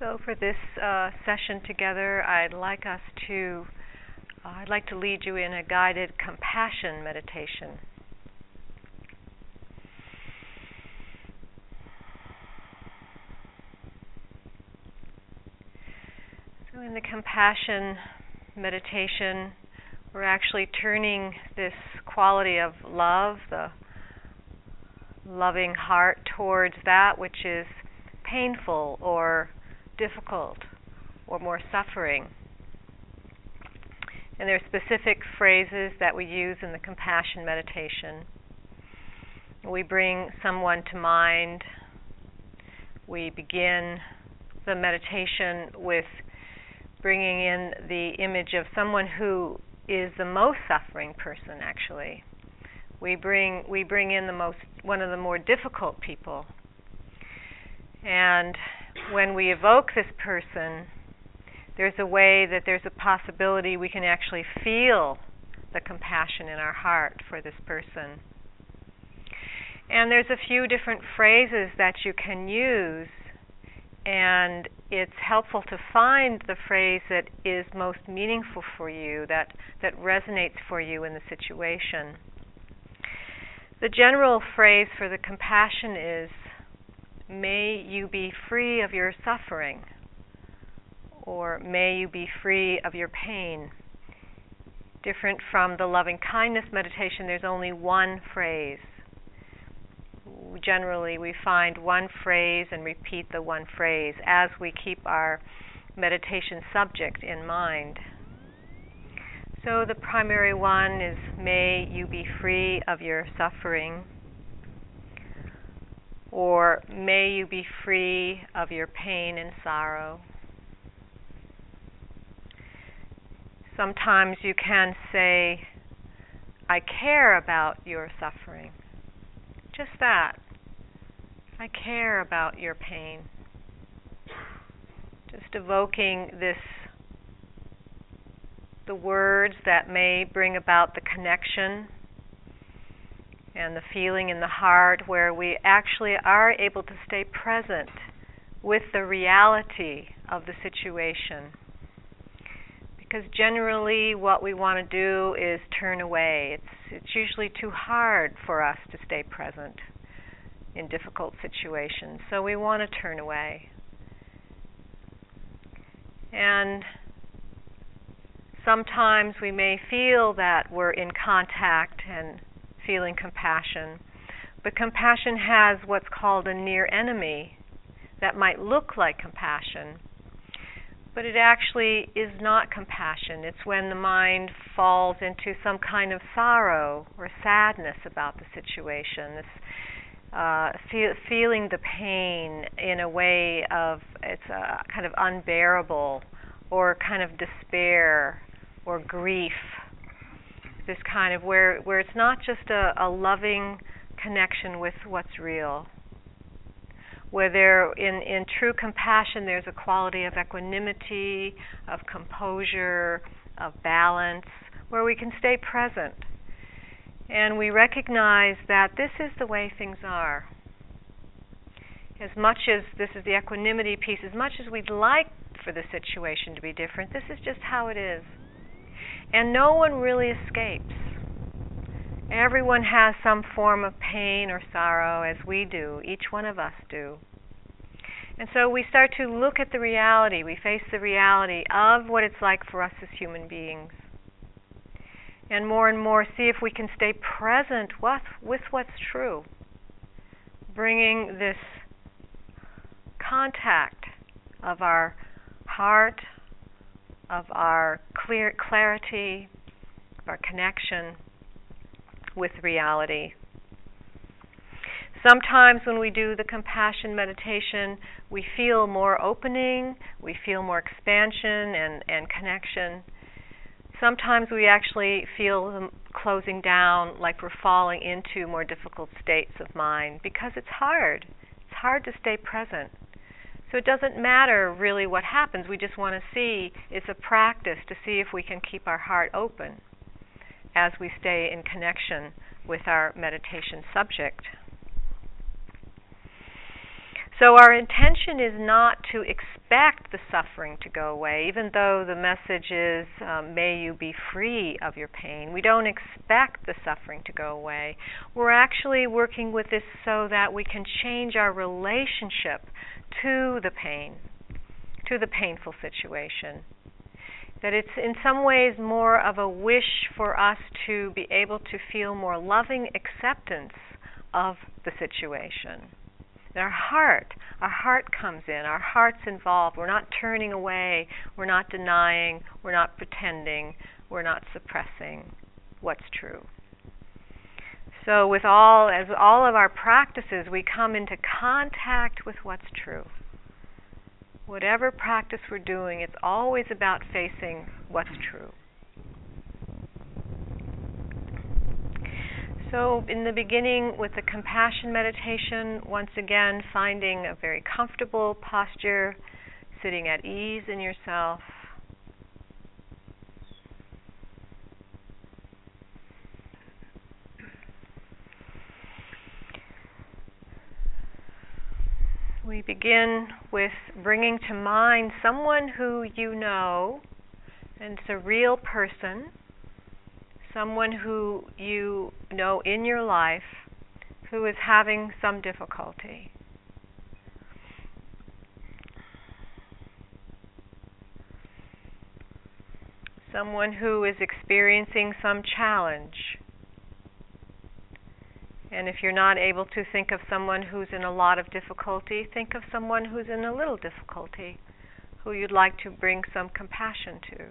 So for this uh, session together, I'd like us to, uh, I'd like to lead you in a guided compassion meditation. So in the compassion meditation, we're actually turning this quality of love, the loving heart, towards that which is painful or difficult or more suffering. And there are specific phrases that we use in the compassion meditation. We bring someone to mind. We begin the meditation with bringing in the image of someone who is the most suffering person actually we bring we bring in the most one of the more difficult people and when we evoke this person there's a way that there's a possibility we can actually feel the compassion in our heart for this person and there's a few different phrases that you can use and it's helpful to find the phrase that is most meaningful for you, that, that resonates for you in the situation. The general phrase for the compassion is, May you be free of your suffering, or May you be free of your pain. Different from the loving kindness meditation, there's only one phrase generally we find one phrase and repeat the one phrase as we keep our meditation subject in mind. So the primary one is May you be free of your suffering, or May you be free of your pain and sorrow. Sometimes you can say, I care about your suffering. Just that. I care about your pain. Just evoking this, the words that may bring about the connection and the feeling in the heart where we actually are able to stay present with the reality of the situation. Because generally, what we want to do is turn away. It's it's usually too hard for us to stay present in difficult situations, so we want to turn away. And sometimes we may feel that we're in contact and feeling compassion, but compassion has what's called a near enemy that might look like compassion but it actually is not compassion. It's when the mind falls into some kind of sorrow or sadness about the situation. This uh, feel, feeling the pain in a way of it's uh, kind of unbearable, or kind of despair or grief. This kind of where where it's not just a, a loving connection with what's real where there in in true compassion there's a quality of equanimity, of composure, of balance, where we can stay present. And we recognize that this is the way things are. As much as this is the equanimity piece, as much as we'd like for the situation to be different, this is just how it is. And no one really escapes. Everyone has some form of pain or sorrow, as we do, each one of us do. And so we start to look at the reality, we face the reality of what it's like for us as human beings. And more and more see if we can stay present with, with what's true, bringing this contact of our heart, of our clear clarity, of our connection with reality. Sometimes when we do the compassion meditation, we feel more opening, we feel more expansion and, and connection. Sometimes we actually feel them closing down, like we're falling into more difficult states of mind because it's hard. It's hard to stay present. So it doesn't matter really what happens. We just want to see, it's a practice to see if we can keep our heart open as we stay in connection with our meditation subject. So our intention is not to expect the suffering to go away, even though the message is, um, may you be free of your pain. We don't expect the suffering to go away. We're actually working with this so that we can change our relationship to the pain, to the painful situation. That it's in some ways more of a wish for us to be able to feel more loving acceptance of the situation. Our heart, our heart comes in, our heart's involved. We're not turning away, we're not denying, we're not pretending, we're not suppressing what's true. So with all as all of our practices we come into contact with what's true. Whatever practice we're doing, it's always about facing what's true. So, in the beginning, with the compassion meditation, once again, finding a very comfortable posture, sitting at ease in yourself. We begin with bringing to mind someone who you know, and it's a real person someone who you know in your life who is having some difficulty. Someone who is experiencing some challenge. And if you're not able to think of someone who's in a lot of difficulty, think of someone who's in a little difficulty, who you'd like to bring some compassion to.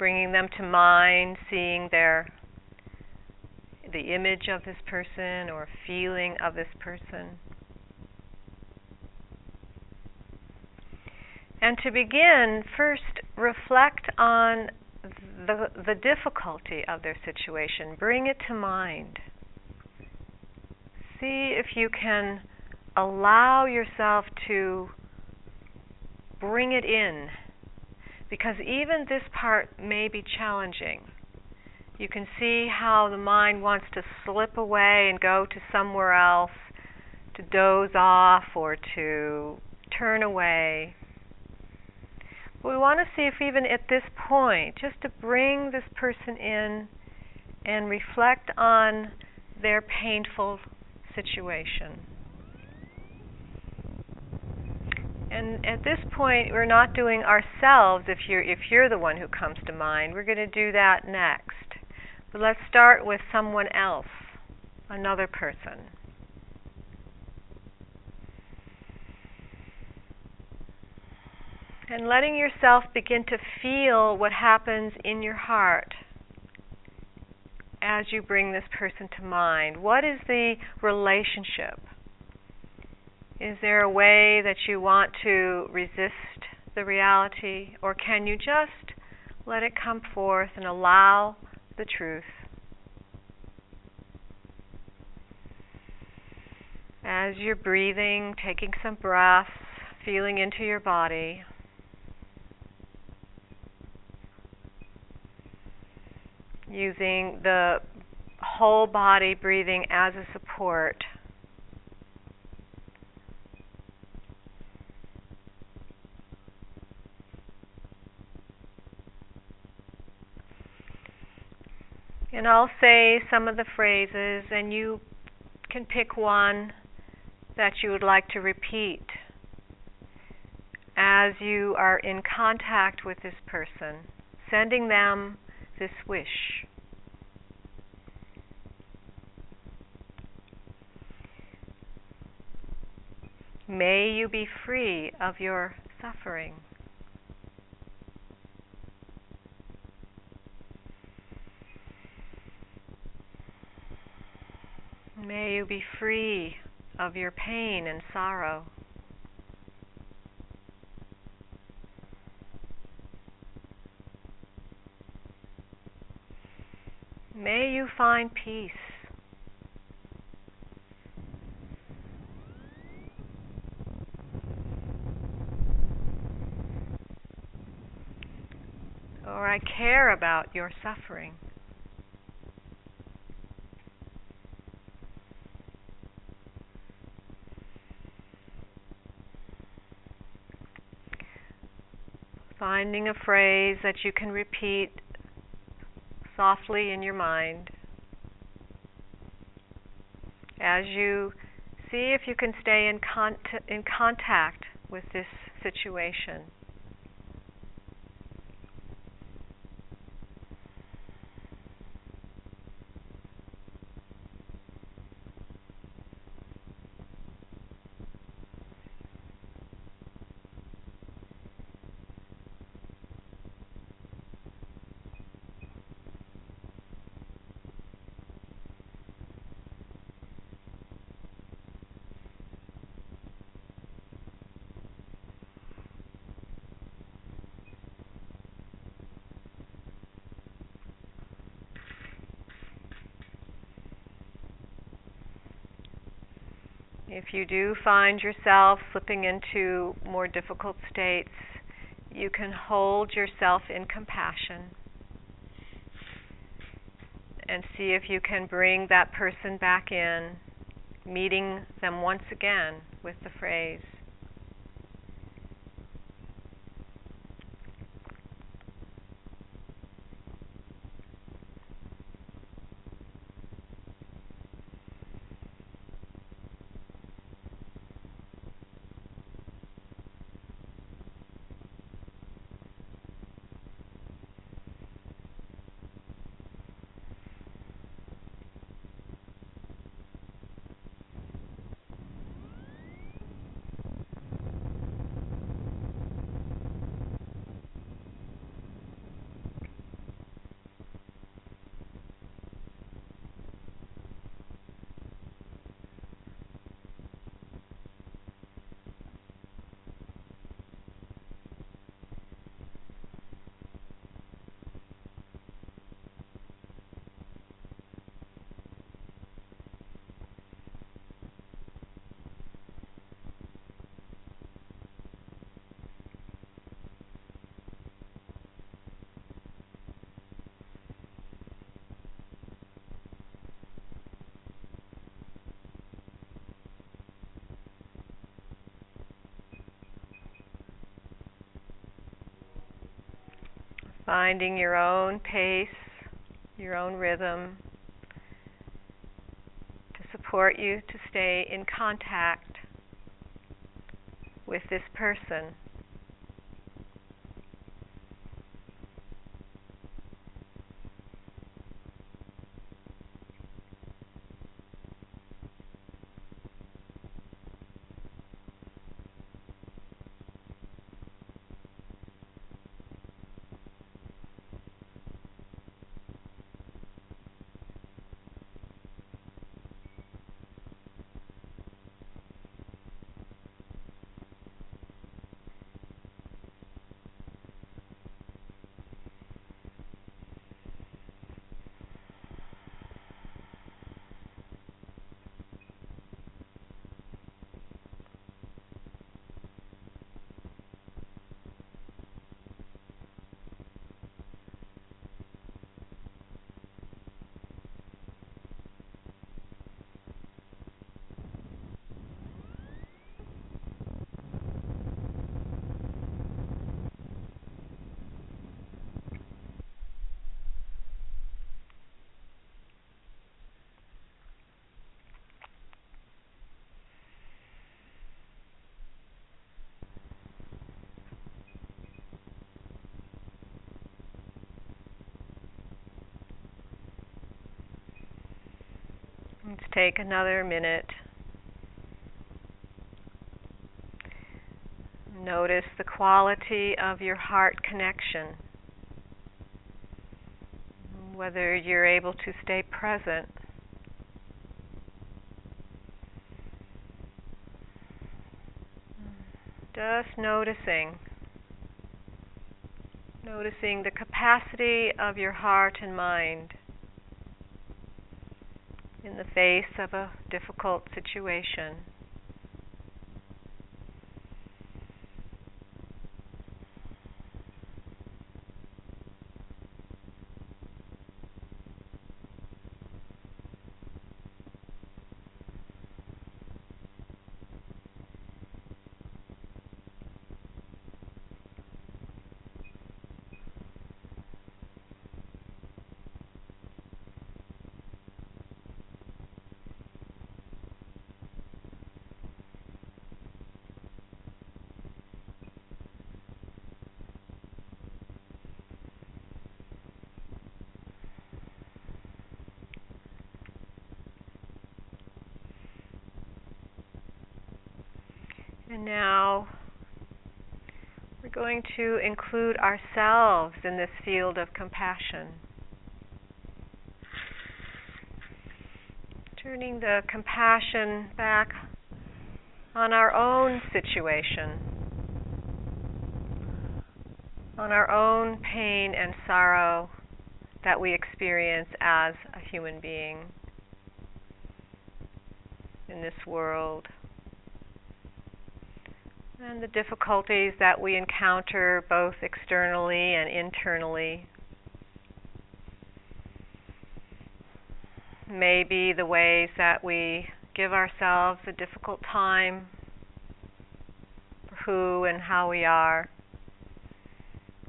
bringing them to mind, seeing their the image of this person or feeling of this person. And to begin, first reflect on the, the difficulty of their situation. Bring it to mind. See if you can allow yourself to bring it in because even this part may be challenging. You can see how the mind wants to slip away and go to somewhere else, to doze off or to turn away. We want to see if, even at this point, just to bring this person in and reflect on their painful situation. And at this point, we're not doing ourselves if you're if you're the one who comes to mind. We're going to do that next. But let's start with someone else, another person. And letting yourself begin to feel what happens in your heart as you bring this person to mind. What is the relationship? Is there a way that you want to resist the reality, or can you just let it come forth and allow the truth? As you're breathing, taking some breaths, feeling into your body. Using the whole body breathing as a support. And I'll say some of the phrases, and you can pick one that you would like to repeat as you are in contact with this person, sending them this wish. May you be free of your suffering. May you be free of your pain and sorrow. May you find peace. about your suffering. Finding a phrase that you can repeat softly in your mind as you see if you can stay in, in contact with this situation. If you do find yourself slipping into more difficult states, you can hold yourself in compassion and see if you can bring that person back in, meeting them once again with the phrase. Finding your own pace, your own rhythm to support you to stay in contact with this person. Let's take another minute. Notice the quality of your heart connection. Whether you're able to stay present. Just noticing. Noticing the capacity of your heart and mind in the face of a difficult situation. And now we're going to include ourselves in this field of compassion. Turning the compassion back on our own situation, on our own pain and sorrow that we experience as a human being in this world and the difficulties that we encounter both externally and internally. Maybe the ways that we give ourselves a difficult time for who and how we are.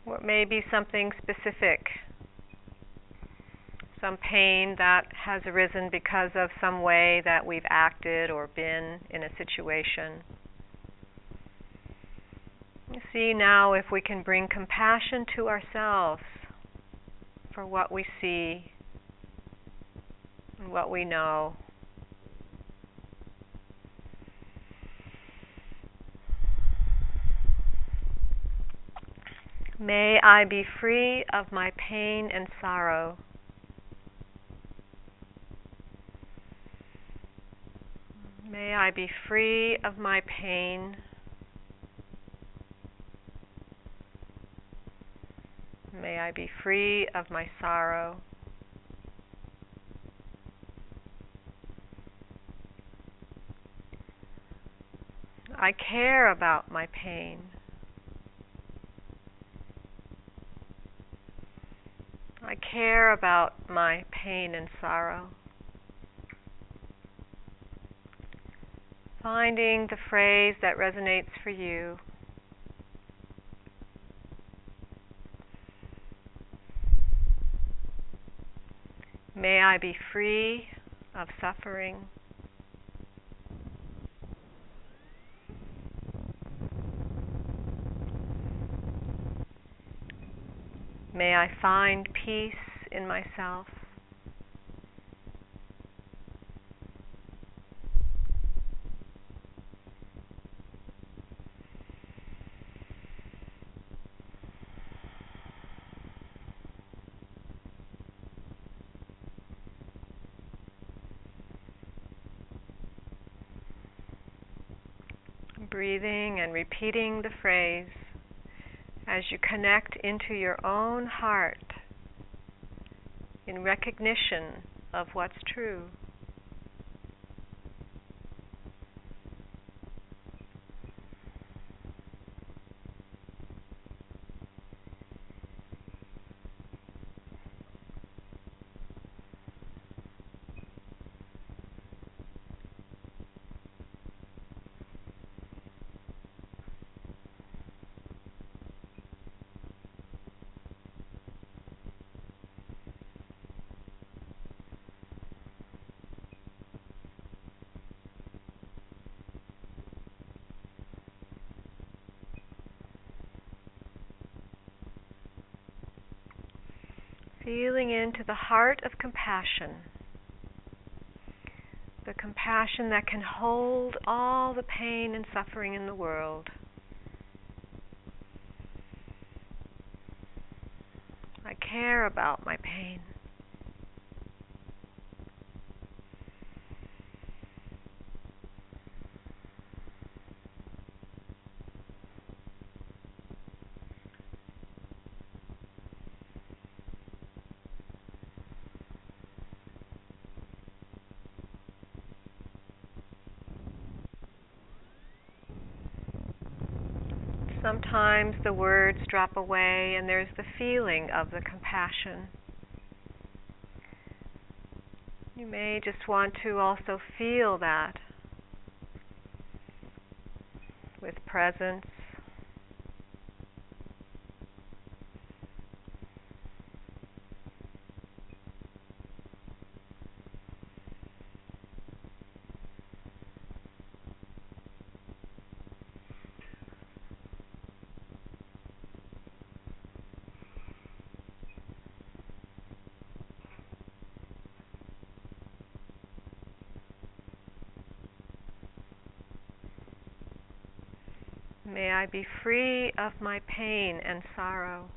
Or maybe something specific, some pain that has arisen because of some way that we've acted or been in a situation. See now if we can bring compassion to ourselves for what we see and what we know. May I be free of my pain and sorrow. May I be free of my pain May I be free of my sorrow. I care about my pain. I care about my pain and sorrow. Finding the phrase that resonates for you. May I be free of suffering. May I find peace in myself. Breathing and repeating the phrase as you connect into your own heart in recognition of what's true. Feeling into the heart of compassion, the compassion that can hold all the pain and suffering in the world. I care about my pain. Sometimes the words drop away and there's the feeling of the compassion. You may just want to also feel that with presence. May I be free of my pain and sorrow.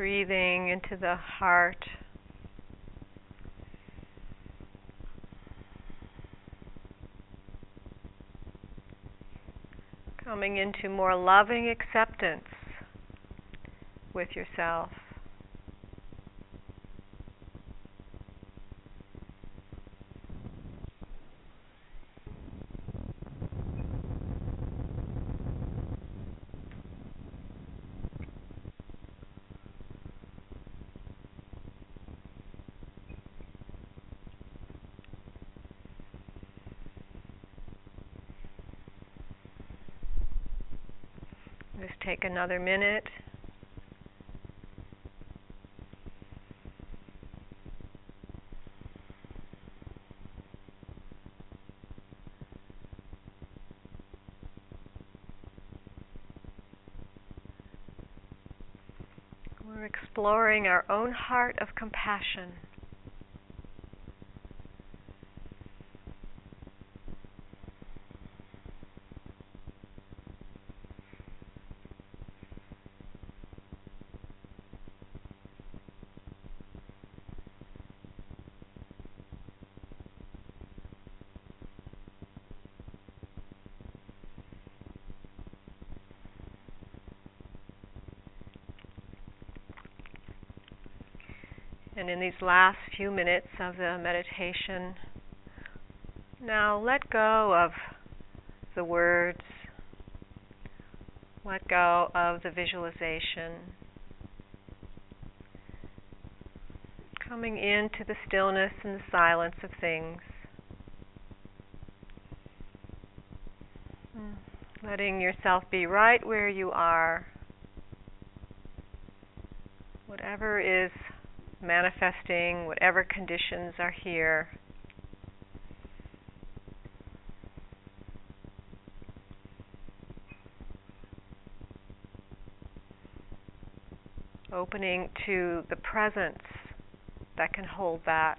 Breathing into the heart. Coming into more loving acceptance with yourself. Just take another minute. We're exploring our own heart of compassion. And in these last few minutes of the meditation, now let go of the words, let go of the visualization. Coming into the stillness and the silence of things. Letting yourself be right where you are. Whatever is manifesting whatever conditions are here. Opening to the presence that can hold that.